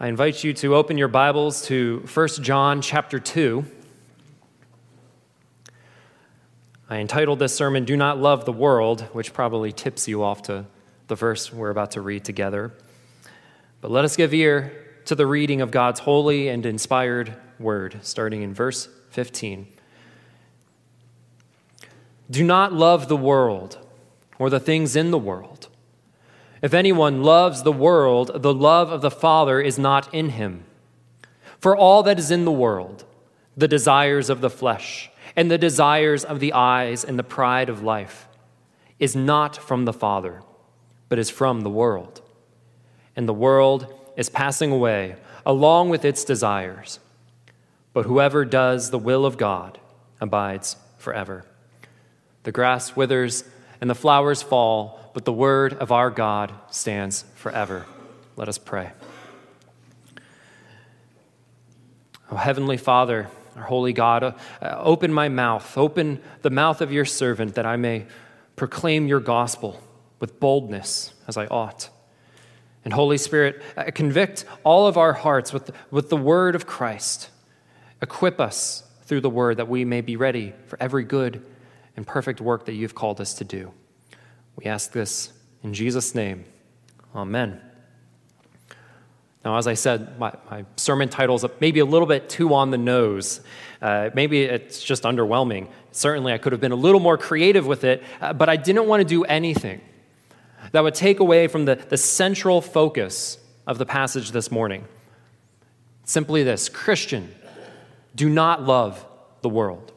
I invite you to open your Bibles to 1 John chapter 2. I entitled this sermon, Do Not Love the World, which probably tips you off to the verse we're about to read together. But let us give ear to the reading of God's holy and inspired word, starting in verse 15. Do not love the world or the things in the world. If anyone loves the world, the love of the Father is not in him. For all that is in the world, the desires of the flesh, and the desires of the eyes, and the pride of life, is not from the Father, but is from the world. And the world is passing away along with its desires. But whoever does the will of God abides forever. The grass withers and the flowers fall but the word of our God stands forever. Let us pray. Oh, Heavenly Father, our holy God, uh, open my mouth, open the mouth of your servant that I may proclaim your gospel with boldness as I ought. And Holy Spirit, uh, convict all of our hearts with, with the word of Christ. Equip us through the word that we may be ready for every good and perfect work that you've called us to do. We ask this in Jesus' name. Amen. Now, as I said, my, my sermon title is maybe a little bit too on the nose. Uh, maybe it's just underwhelming. Certainly, I could have been a little more creative with it, uh, but I didn't want to do anything that would take away from the, the central focus of the passage this morning. Simply this Christian, do not love the world.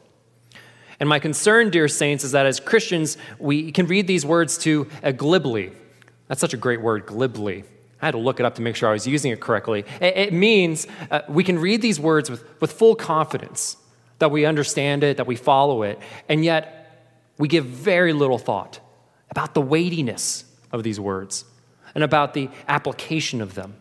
And my concern, dear saints, is that as Christians, we can read these words too uh, glibly. That's such a great word, glibly. I had to look it up to make sure I was using it correctly. It, it means uh, we can read these words with, with full confidence that we understand it, that we follow it, and yet we give very little thought about the weightiness of these words and about the application of them.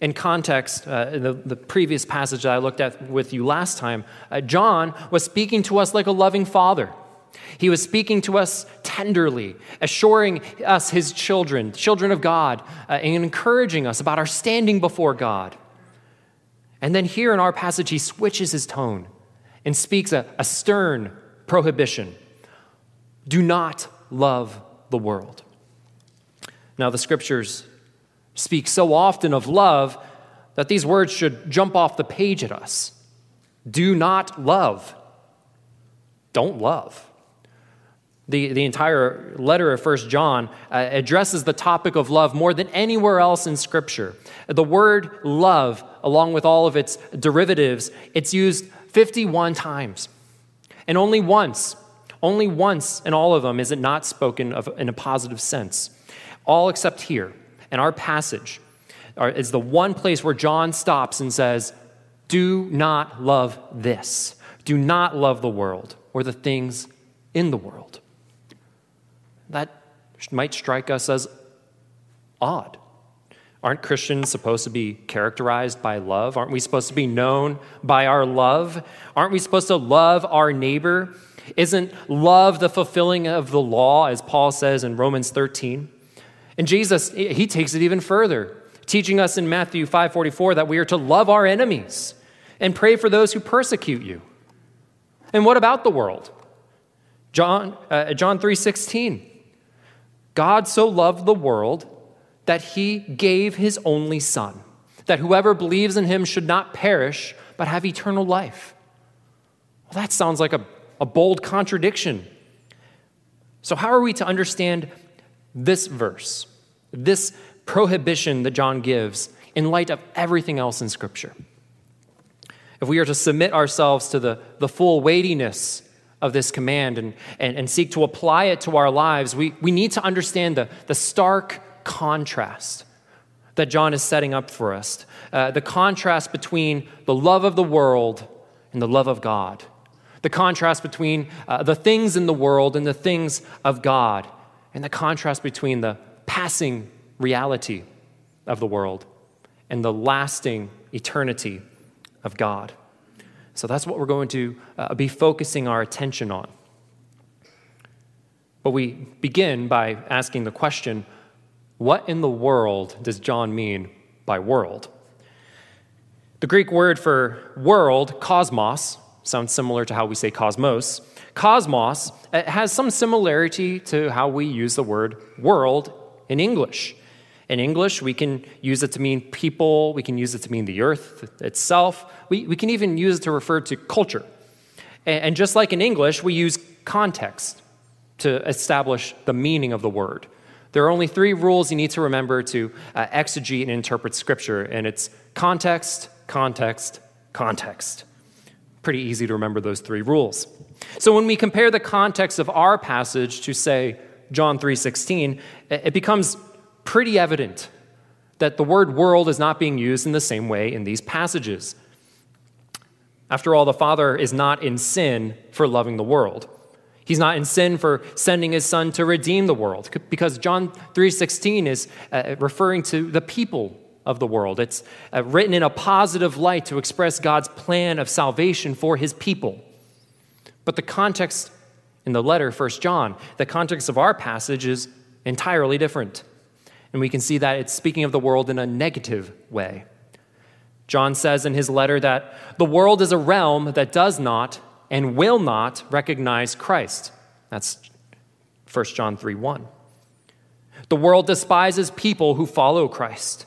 In context, uh, in the, the previous passage that I looked at with you last time, uh, John was speaking to us like a loving father. He was speaking to us tenderly, assuring us, his children, children of God, uh, and encouraging us about our standing before God. And then here in our passage, he switches his tone and speaks a, a stern prohibition do not love the world. Now, the scriptures speak so often of love that these words should jump off the page at us. Do not love. Don't love. The, the entire letter of First John uh, addresses the topic of love more than anywhere else in Scripture. The word love, along with all of its derivatives, it's used 51 times. And only once, only once in all of them is it not spoken of in a positive sense. All except here. And our passage is the one place where John stops and says, Do not love this. Do not love the world or the things in the world. That might strike us as odd. Aren't Christians supposed to be characterized by love? Aren't we supposed to be known by our love? Aren't we supposed to love our neighbor? Isn't love the fulfilling of the law, as Paul says in Romans 13? And Jesus, he takes it even further, teaching us in Matthew 5:44 that we are to love our enemies and pray for those who persecute you. And what about the world? John, uh, John 3:16. God so loved the world that he gave his only son, that whoever believes in him should not perish, but have eternal life. Well, that sounds like a, a bold contradiction. So, how are we to understand this verse? This prohibition that John gives in light of everything else in Scripture. If we are to submit ourselves to the, the full weightiness of this command and, and, and seek to apply it to our lives, we, we need to understand the, the stark contrast that John is setting up for us. Uh, the contrast between the love of the world and the love of God, the contrast between uh, the things in the world and the things of God, and the contrast between the, passing reality of the world and the lasting eternity of God. So that's what we're going to uh, be focusing our attention on. But we begin by asking the question what in the world does John mean by world. The Greek word for world, cosmos, sounds similar to how we say cosmos. Cosmos has some similarity to how we use the word world in English. In English, we can use it to mean people, we can use it to mean the earth itself, we, we can even use it to refer to culture. And, and just like in English, we use context to establish the meaning of the word. There are only three rules you need to remember to uh, exegete and interpret Scripture, and it's context, context, context. Pretty easy to remember those three rules. So when we compare the context of our passage to say John 3:16, it becomes pretty evident that the word world is not being used in the same way in these passages. After all, the Father is not in sin for loving the world. He's not in sin for sending his son to redeem the world because John 3:16 is uh, referring to the people of the world. It's uh, written in a positive light to express God's plan of salvation for his people. But the context in the letter, 1 John, the context of our passage is entirely different. And we can see that it's speaking of the world in a negative way. John says in his letter that the world is a realm that does not and will not recognize Christ. That's 1 John 3 1. The world despises people who follow Christ.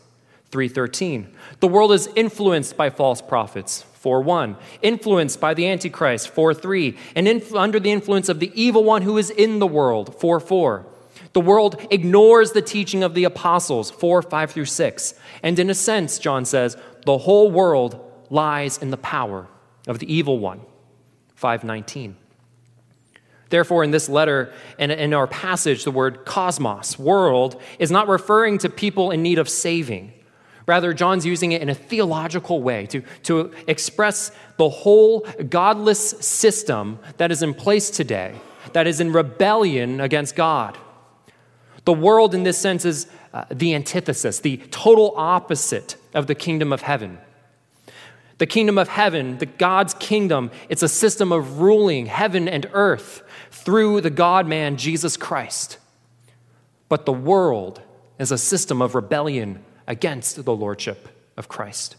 3:13. The world is influenced by false prophets. 4:1. Influenced by the antichrist. 4:3. And inf- under the influence of the evil one who is in the world. 4:4. The world ignores the teaching of the apostles. 4 5 through 6. And in a sense, John says, the whole world lies in the power of the evil one. 519. Therefore, in this letter and in our passage, the word cosmos, world, is not referring to people in need of saving. Rather, John's using it in a theological way to, to express the whole godless system that is in place today, that is in rebellion against God. The world, in this sense, is uh, the antithesis, the total opposite of the kingdom of heaven. The kingdom of heaven, the God's kingdom, it's a system of ruling heaven and earth through the God man, Jesus Christ. But the world is a system of rebellion against the lordship of Christ.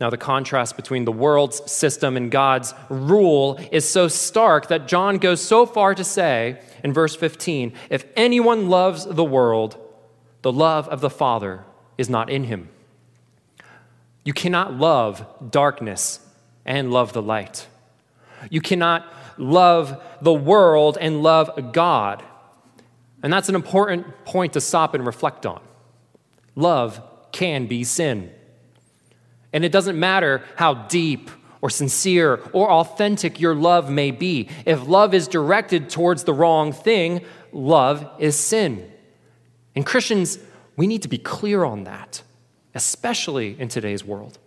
Now, the contrast between the world's system and God's rule is so stark that John goes so far to say in verse 15 if anyone loves the world, the love of the Father is not in him. You cannot love darkness and love the light. You cannot love the world and love God. And that's an important point to stop and reflect on love can be sin. And it doesn't matter how deep or sincere or authentic your love may be. If love is directed towards the wrong thing, love is sin. And Christians, we need to be clear on that, especially in today's world.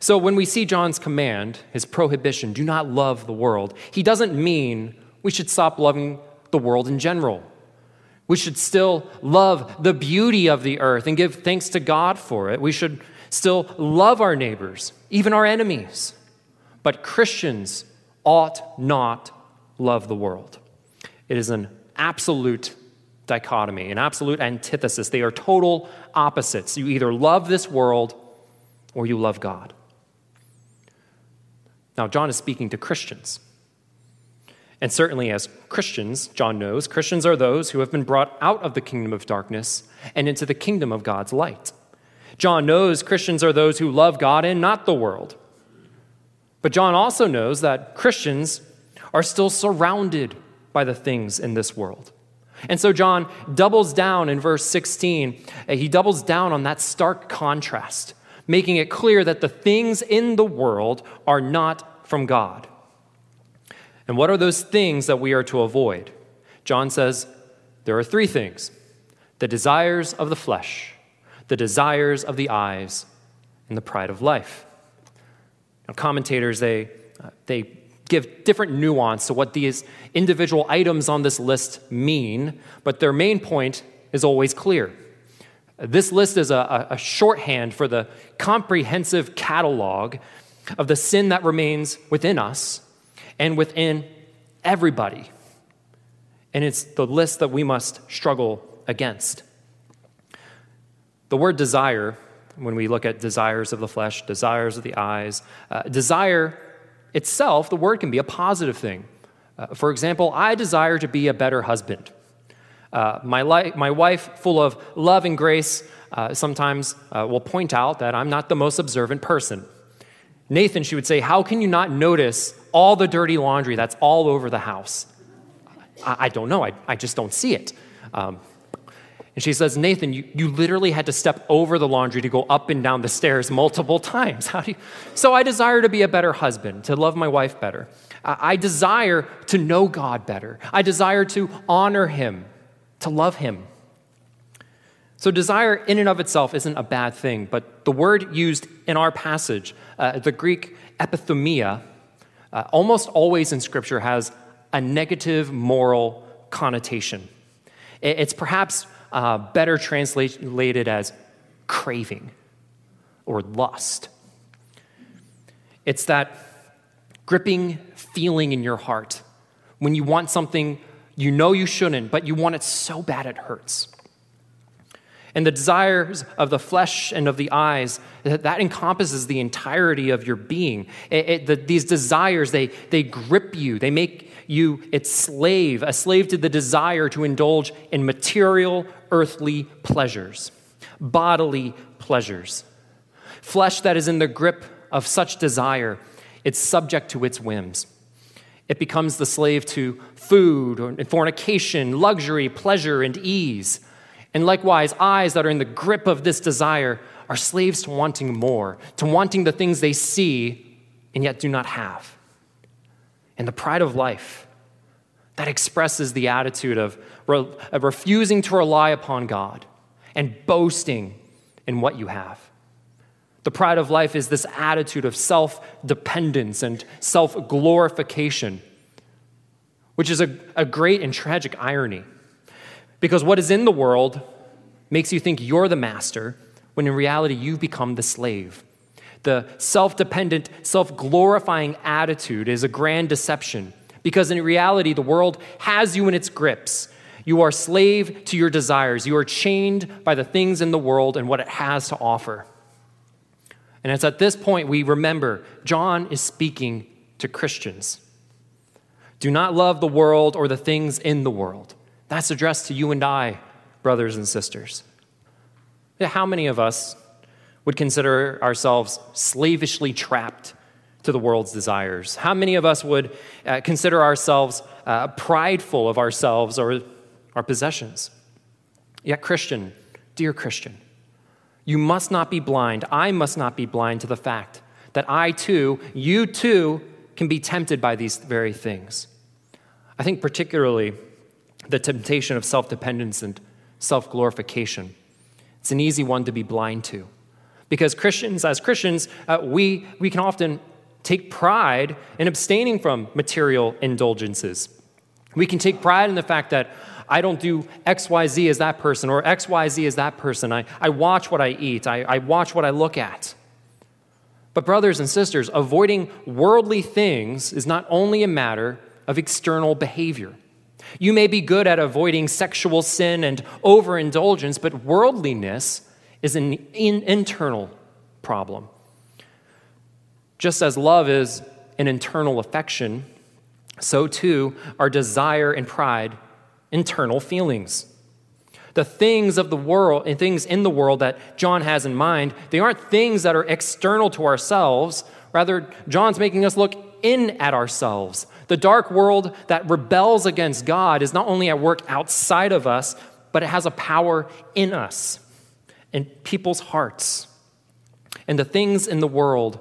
So when we see John's command, his prohibition, do not love the world, he doesn't mean we should stop loving the world in general. We should still love the beauty of the earth and give thanks to God for it. We should still love our neighbors, even our enemies. But Christians ought not love the world. It is an absolute dichotomy, an absolute antithesis. They are total opposites. You either love this world or you love God. Now, John is speaking to Christians. And certainly, as Christians, John knows, Christians are those who have been brought out of the kingdom of darkness and into the kingdom of God's light. John knows Christians are those who love God and not the world. But John also knows that Christians are still surrounded by the things in this world. And so John doubles down in verse 16. Uh, he doubles down on that stark contrast, making it clear that the things in the world are not from God. And what are those things that we are to avoid? John says there are three things the desires of the flesh, the desires of the eyes, and the pride of life. Now, commentators, they, uh, they give different nuance to what these individual items on this list mean, but their main point is always clear. This list is a, a shorthand for the comprehensive catalog of the sin that remains within us and within everybody. And it's the list that we must struggle against. The word desire, when we look at desires of the flesh, desires of the eyes, uh, desire itself, the word can be a positive thing. Uh, for example, I desire to be a better husband. Uh, my, li- my wife, full of love and grace, uh, sometimes uh, will point out that I'm not the most observant person. Nathan, she would say, How can you not notice all the dirty laundry that's all over the house? I, I don't know. I, I just don't see it. Um, and she says, Nathan, you, you literally had to step over the laundry to go up and down the stairs multiple times. How do you? So I desire to be a better husband, to love my wife better. I, desire to know God better. I desire to honor Him, to love Him. So, desire in and of itself isn't a bad thing, but the word used in our passage, uh, the Greek epithumia, uh, almost always in Scripture has a negative moral connotation. It's perhaps uh, better translated as craving or lust. It's that gripping feeling in your heart when you want something you know you shouldn't, but you want it so bad it hurts. And the desires of the flesh and of the eyes that encompasses the entirety of your being. It, it, the, these desires they, they grip you. They make you its slave a slave to the desire to indulge in material earthly pleasures bodily pleasures. Flesh that is in the grip of such desire it's subject to its whims. It becomes the slave to food or fornication luxury pleasure and ease. And likewise, eyes that are in the grip of this desire are slaves to wanting more, to wanting the things they see and yet do not have. And the pride of life that expresses the attitude of, re- refusing to rely upon God and boasting in what you have. The pride of life is this attitude of self dependence and self glorification, which is a, a great and tragic irony. Because what is in the world makes you think you're the master, when in reality you've become the slave. The self dependent, self glorifying attitude is a grand deception because in reality the world has you in its grips. You are slave to your desires. You are chained by the things in the world and what it has to offer. And it's at this point we remember John is speaking to Christians. Do not love the world or the things in the world. That's addressed to you and I, brothers and sisters. How many of us would consider ourselves slavishly trapped to the world's desires? How many of us would uh, consider ourselves uh, prideful of ourselves or our possessions? Yet, Christian, dear Christian, you must not be blind. I must not be blind to the fact that I too, you too, can be tempted by these very things. I think particularly the temptation of self dependence and self glorification. It's an easy one to be blind to. Because Christians, as Christians, uh, we, we can often take pride in abstaining from material indulgences. We can take pride in the fact that I don't do XYZ as that person or XYZ as that person. I, I watch what I eat, I, I watch what I look at. But, brothers and sisters, avoiding worldly things is not only a matter of external behavior. You may be good at avoiding sexual sin and overindulgence, but worldliness is an in- internal problem. Just as love is an internal affection, so too are desire and pride internal feelings. The things of the world and things in the world that John has in mind, they aren't things that are external to ourselves. Rather, John's making us look in at ourselves. The dark world that rebels against God is not only at work outside of us, but it has a power in us, in people's hearts. And the things in the world,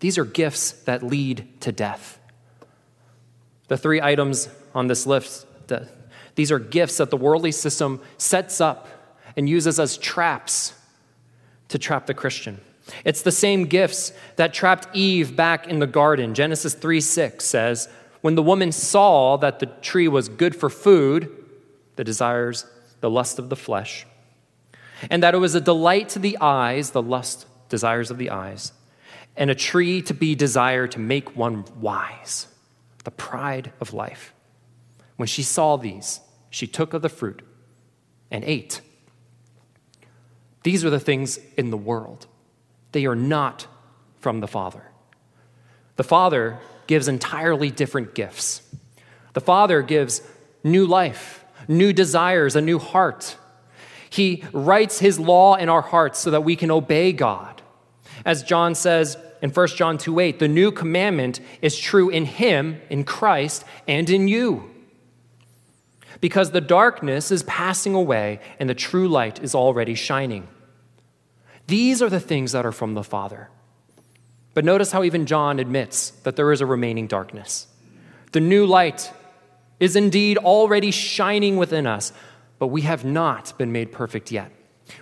these are gifts that lead to death. The three items on this list, the, these are gifts that the worldly system sets up and uses as traps to trap the Christian. It's the same gifts that trapped Eve back in the garden. Genesis 3 6 says, When the woman saw that the tree was good for food, the desires, the lust of the flesh, and that it was a delight to the eyes, the lust, desires of the eyes, and a tree to be desired to make one wise, the pride of life. When she saw these, she took of the fruit and ate. These are the things in the world. They are not from the Father. The Father gives entirely different gifts. The Father gives new life, new desires, a new heart. He writes His law in our hearts so that we can obey God. As John says in 1 John 2 8, the new commandment is true in Him, in Christ, and in you. Because the darkness is passing away and the true light is already shining. These are the things that are from the Father. But notice how even John admits that there is a remaining darkness. The new light is indeed already shining within us, but we have not been made perfect yet.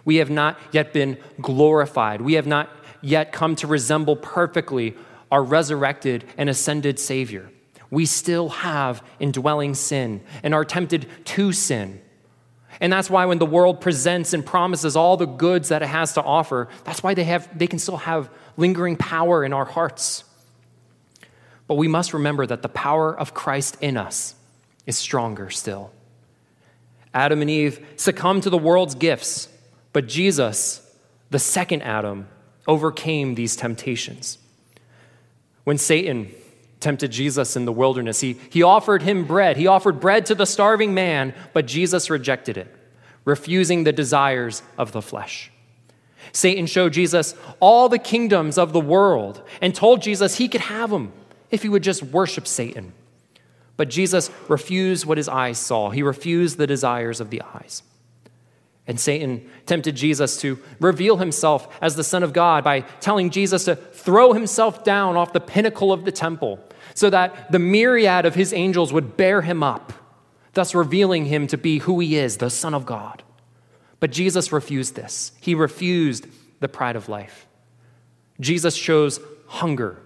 We have not yet been glorified. We have not yet come to resemble perfectly our resurrected and ascended Savior. We still have indwelling sin and are tempted to sin. And that's why when the world presents and promises all the goods that it has to offer, that's why they, have, they can still have lingering power in our hearts. But we must remember that the power of Christ in us is stronger still. Adam and Eve succumbed to the world's gifts, but Jesus, the second Adam, overcame these temptations. When Satan tempted Jesus in the wilderness. He, he offered him bread. He offered bread to the starving man, but Jesus rejected it, refusing the desires of the flesh. Satan showed Jesus all the kingdoms of the world and told Jesus he could have them if he would just worship Satan. But Jesus refused what his eyes saw, he refused the desires of the eyes. And Satan tempted Jesus to reveal himself as the Son of God by telling Jesus to throw himself down off the pinnacle of the temple so that the myriad of his angels would bear him up, thus revealing him to be who he is, the Son of God. But Jesus refused this. He refused the pride of life. Jesus chose hunger.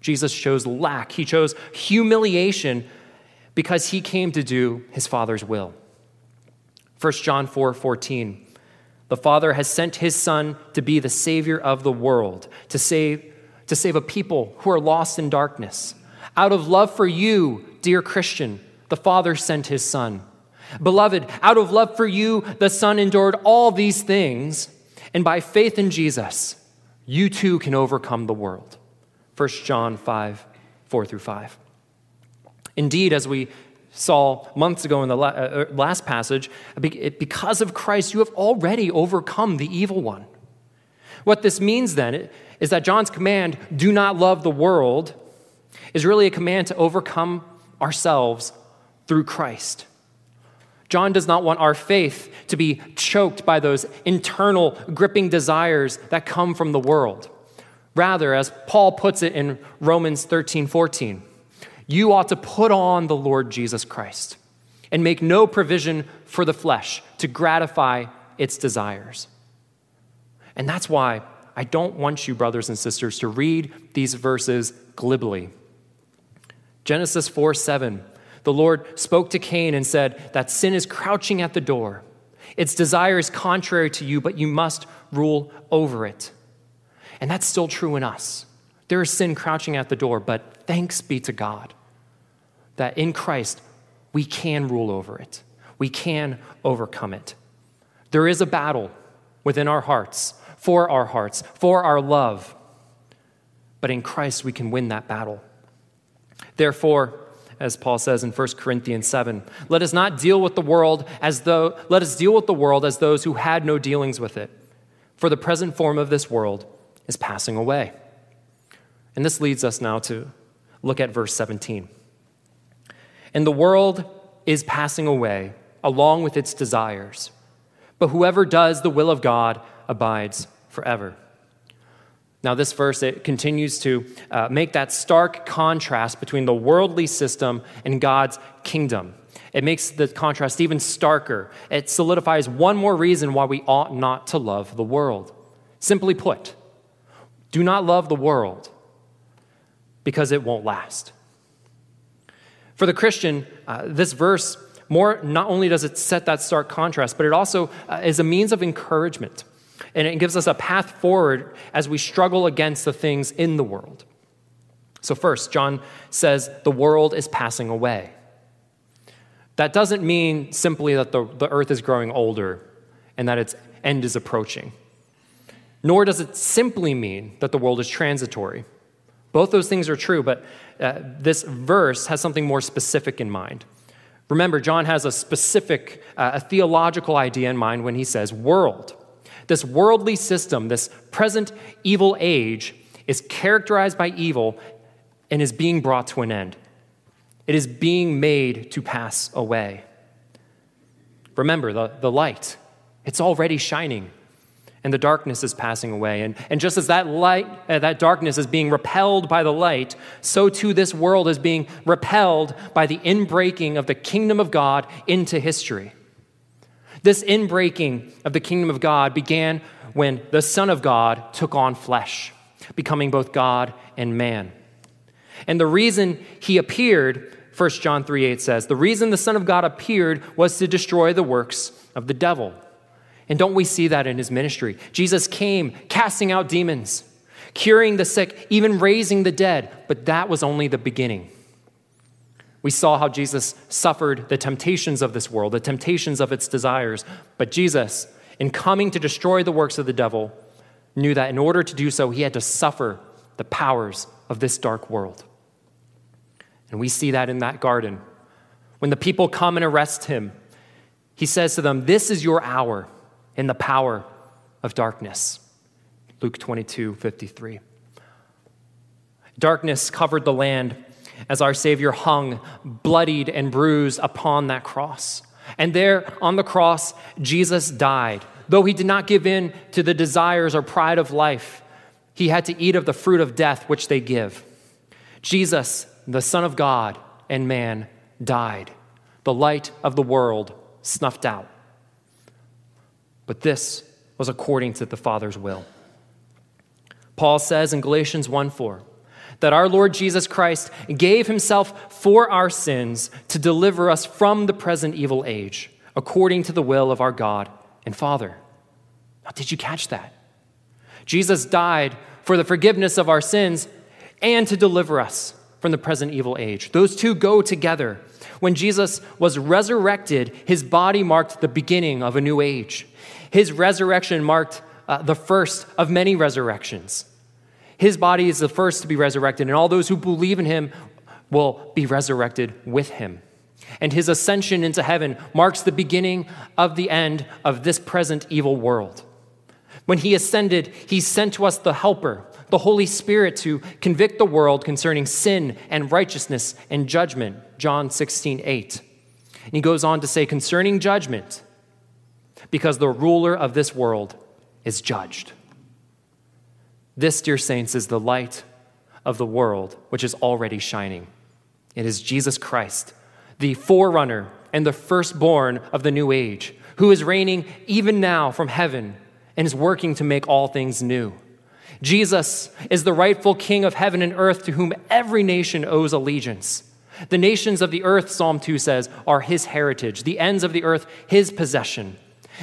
Jesus chose lack. He chose humiliation because he came to do his Father's will. 1 John 4 14. The Father has sent his Son to be the Savior of the world, to save, to save a people who are lost in darkness. Out of love for you, dear Christian, the Father sent his Son. Beloved, out of love for you, the Son endured all these things, and by faith in Jesus, you too can overcome the world. 1 John 5, 4 through 5. Indeed, as we saw months ago in the uh, uh, last passage, because of Christ, you have already overcome the evil one. What this means then is that John's command, do not love the world, is really a command to overcome ourselves through Christ. John does not want our faith to be choked by those internal gripping desires that come from the world. Rather, as Paul puts it in Romans 13 14, you ought to put on the Lord Jesus Christ and make no provision for the flesh to gratify its desires. And that's why I don't want you, brothers and sisters, to read these verses glibly. Genesis 4 7, the Lord spoke to Cain and said that sin is crouching at the door. Its desire is contrary to you, but you must rule over it. And that's still true in us. There is sin crouching at the door, but thanks be to God that in Christ we can rule over it, we can overcome it. There is a battle within our hearts, for our hearts, for our love, but in Christ we can win that battle. Therefore, as Paul says in 1 Corinthians 7, let us not deal with the world as though, let us deal with the world as those who had no dealings with it. For the present form of this world is passing away. And this leads us now to look at verse 17. And the world is passing away along with its desires, but whoever does the will of God abides forever. Now, this verse, it continues to uh, make that stark contrast between the worldly system and God's kingdom. It makes the contrast even starker. It solidifies one more reason why we ought not to love the world. Simply put, do not love the world because it won't last. For the Christian, uh, this verse more not only does it set that stark contrast, but it also uh, is a means of encouragement. And it gives us a path forward as we struggle against the things in the world. So, first, John says the world is passing away. That doesn't mean simply that the, the earth is growing older and that its end is approaching. Nor does it simply mean that the world is transitory. Both those things are true, but uh, this verse has something more specific in mind. Remember, John has a specific, uh, a theological idea in mind when he says world. This worldly system, this present evil age, is characterized by evil and is being brought to an end. It is being made to pass away. Remember, the, the light, it's already shining and the darkness is passing away. And, and just as that light, uh, that darkness is being repelled by the light, so too this world is being repelled by the inbreaking of the kingdom of God into history. This inbreaking of the kingdom of God began when the Son of God took on flesh, becoming both God and man. And the reason he appeared, 1 John 3 8 says, the reason the Son of God appeared was to destroy the works of the devil. And don't we see that in his ministry? Jesus came casting out demons, curing the sick, even raising the dead, but that was only the beginning. We saw how Jesus suffered the temptations of this world, the temptations of its desires, but Jesus, in coming to destroy the works of the devil, knew that in order to do so, he had to suffer the powers of this dark world. And we see that in that garden. When the people come and arrest him, he says to them, This is your hour in the power of darkness. Luke 22 53. Darkness covered the land as our Savior hung, bloodied and bruised upon that cross. And there on the cross, Jesus died. Though he did not give in to the desires or pride of life, he had to eat of the fruit of death which they give. Jesus, the Son of God and man, died. The light of the world snuffed out. But this was according to the Father's will. Paul says in Galatians 1 4 that our Lord Jesus Christ gave himself for our sins to deliver us from the present evil age, according to the will of our God and Father. Now, did you catch that? Jesus died for the forgiveness of our sins and to deliver us from the present evil age. Those two go together. When Jesus was resurrected, his body marked the beginning of a new age. His resurrection marked uh, the first of many resurrections. His body is the first to be resurrected, and all those who believe in him will be resurrected with him. And his ascension into heaven marks the beginning of the end of this present evil world. When he ascended, he sent to us the Helper, the Holy Spirit, to convict the world concerning sin and righteousness and judgment. John 16, 8. And he goes on to say, concerning judgment, because the ruler of this world is judged. This, dear saints, is the light of the world which is already shining. It is Jesus Christ, the forerunner and the firstborn of the new age, who is reigning even now from heaven and is working to make all things new. Jesus is the rightful king of heaven and earth to whom every nation owes allegiance. The nations of the earth, Psalm 2 says, are his heritage, the ends of the earth, his possession.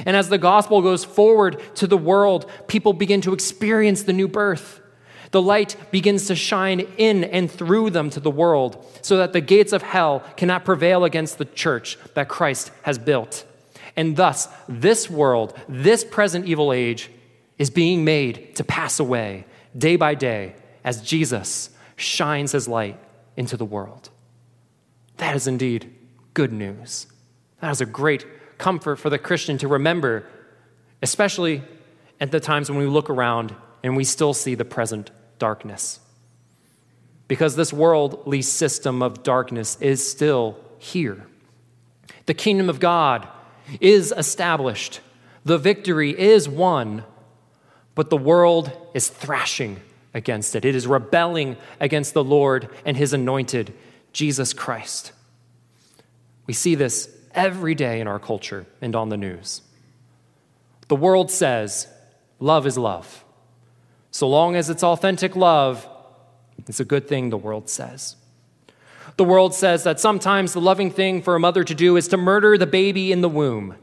And as the gospel goes forward to the world, people begin to experience the new birth. The light begins to shine in and through them to the world so that the gates of hell cannot prevail against the church that Christ has built. And thus, this world, this present evil age, is being made to pass away day by day as Jesus shines his light into the world. That is indeed good news. That is a great comfort for the Christian to remember, especially at the times when we look around and we still see the present darkness. Because this worldly system of darkness is still here. The kingdom of God is established, the victory is won, but the world is thrashing against it. It is rebelling against the Lord and his anointed, Jesus Christ. We see this every day in our culture and on the news. The world says love is love. So long as it's authentic love, it's a good thing, the world says. The world says that sometimes the loving thing for a mother to do is to murder the baby in the womb.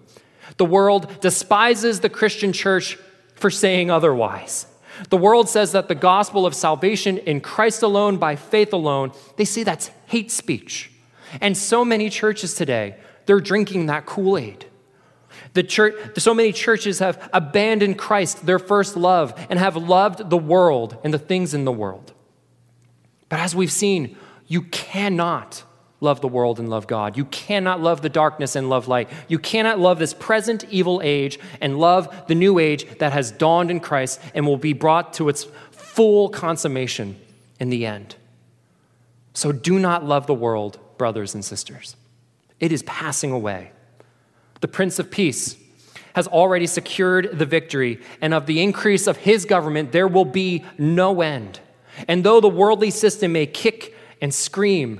The world despises the Christian church for saying otherwise. The world says that the gospel of salvation in Christ alone, by faith alone, they say that's hate speech. And so many churches today they're drinking that Kool Aid. The church, so many churches have abandoned Christ, their first love, and have loved the world and the things in the world. But as we've seen, you cannot love the world and love God. You cannot love the darkness and love light. You cannot love this present evil age and love the new age that has dawned in Christ and will be brought to its full consummation in the end. So do not love the world, brothers and sisters. It is passing away. The Prince of Peace has already secured the victory, and of the increase of his government, there will be no end. And though the worldly system may kick and scream,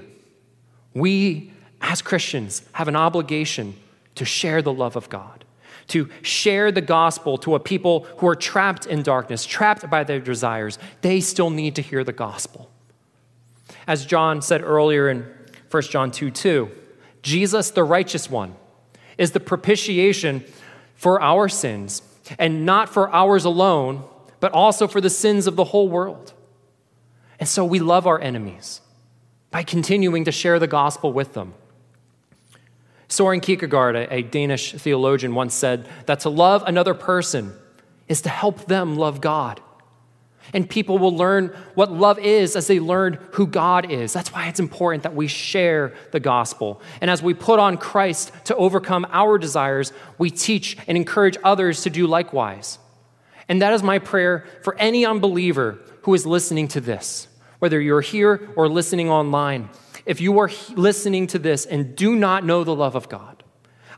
we as Christians have an obligation to share the love of God, to share the gospel to a people who are trapped in darkness, trapped by their desires. They still need to hear the gospel. As John said earlier in 1 John 2 2, Jesus, the righteous one, is the propitiation for our sins, and not for ours alone, but also for the sins of the whole world. And so we love our enemies by continuing to share the gospel with them. Soren Kierkegaard, a Danish theologian, once said that to love another person is to help them love God. And people will learn what love is as they learn who God is. That's why it's important that we share the gospel. And as we put on Christ to overcome our desires, we teach and encourage others to do likewise. And that is my prayer for any unbeliever who is listening to this, whether you're here or listening online. If you are listening to this and do not know the love of God,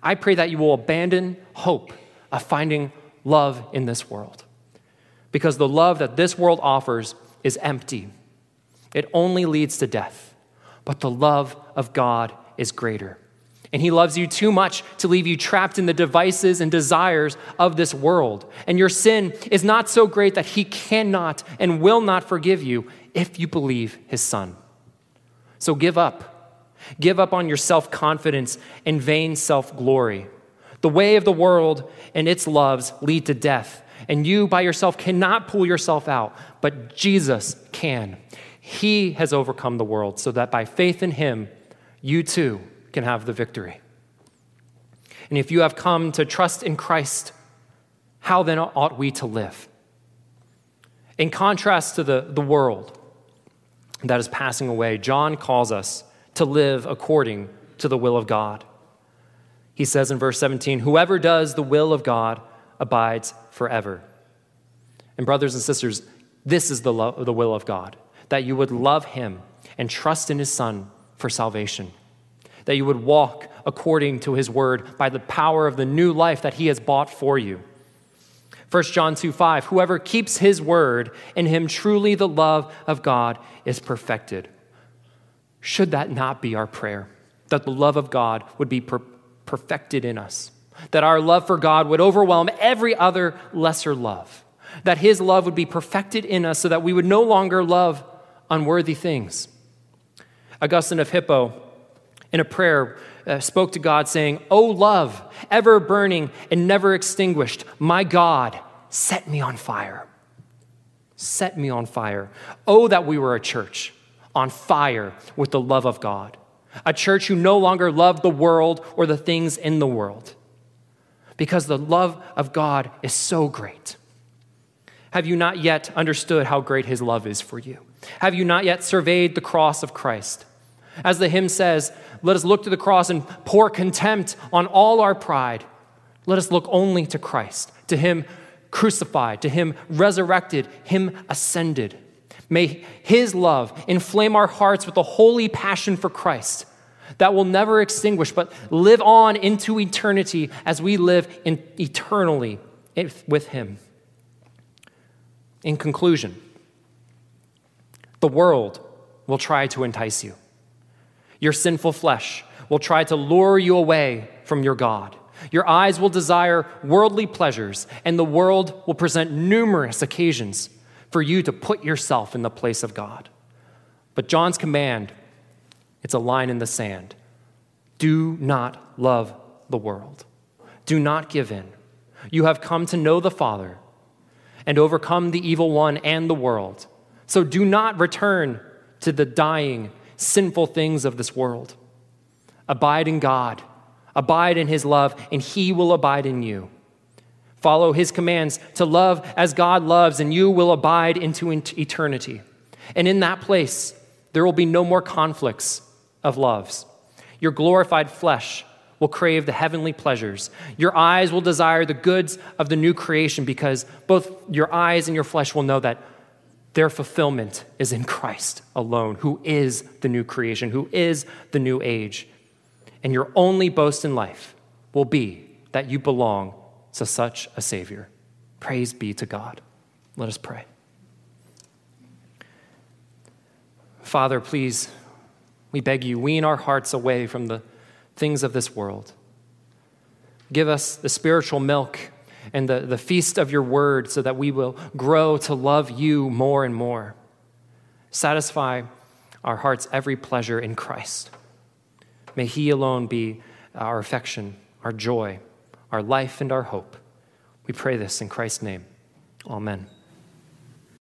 I pray that you will abandon hope of finding love in this world because the love that this world offers is empty. It only leads to death. But the love of God is greater. And He loves you too much to leave you trapped in the devices and desires of this world. And your sin is not so great that He cannot and will not forgive you if you believe His Son. So give up. Give up on your self confidence and vain self glory. The way of the world and its loves lead to death and you by yourself cannot pull yourself out, but Jesus can. He has overcome the world so that by faith in him, you too can have the victory. And if you have come to trust in Christ, how then ought we to live? In contrast to the, the world that is passing away, John calls us to live according to the will of God. He says in verse 17, Whoever does the will of God abides forever. And, brothers and sisters, this is the, lo- the will of God that you would love Him and trust in His Son for salvation, that you would walk according to His word by the power of the new life that He has bought for you. 1 John 2 5, whoever keeps his word, in him truly the love of God is perfected. Should that not be our prayer? That the love of God would be per- perfected in us that our love for God would overwhelm every other lesser love, that His love would be perfected in us so that we would no longer love unworthy things. Augustine of Hippo, in a prayer, uh, spoke to God, saying, O love, ever burning and never extinguished, my God, set me on fire. Set me on fire. Oh, that we were a church on fire with the love of God, a church who no longer loved the world or the things in the world because the love of God is so great. Have you not yet understood how great his love is for you? Have you not yet surveyed the cross of Christ? As the hymn says, let us look to the cross and pour contempt on all our pride. Let us look only to Christ, to him crucified, to him resurrected, him ascended. May his love inflame our hearts with a holy passion for Christ that will never extinguish, but live on into eternity as we live in eternally with Him. In conclusion, the world will try to entice you. Your sinful flesh will try to lure you away from your God. Your eyes will desire worldly pleasures, and the world will present numerous occasions for you to put yourself in the place of God. But John's command it's a line in the sand. Do not love the world. Do not give in. You have come to know the Father and overcome the evil one and the world. So do not return to the dying, sinful things of this world. Abide in God, Abide in his love, and he will abide in you. Follow his commands to love as God loves, and you will abide into eternity. And in that place, there will be no more conflicts of loves. Your glorified flesh will crave the heavenly pleasures. Your eyes will desire the goods of the new creation because both your eyes and your flesh will know that their fulfillment is in Christ alone, who is the new creation, who is the new age. And your only boast in life will be that you belong to such a Savior. Praise be to God. Let us pray. Father, please, we beg you, wean our hearts away from the things of this world. Give us the spiritual milk and the, the feast of your word so that we will grow to love you more and more. Satisfy our heart's every pleasure in Christ. May He alone be our affection, our joy, our life, and our hope. We pray this in Christ's name. Amen.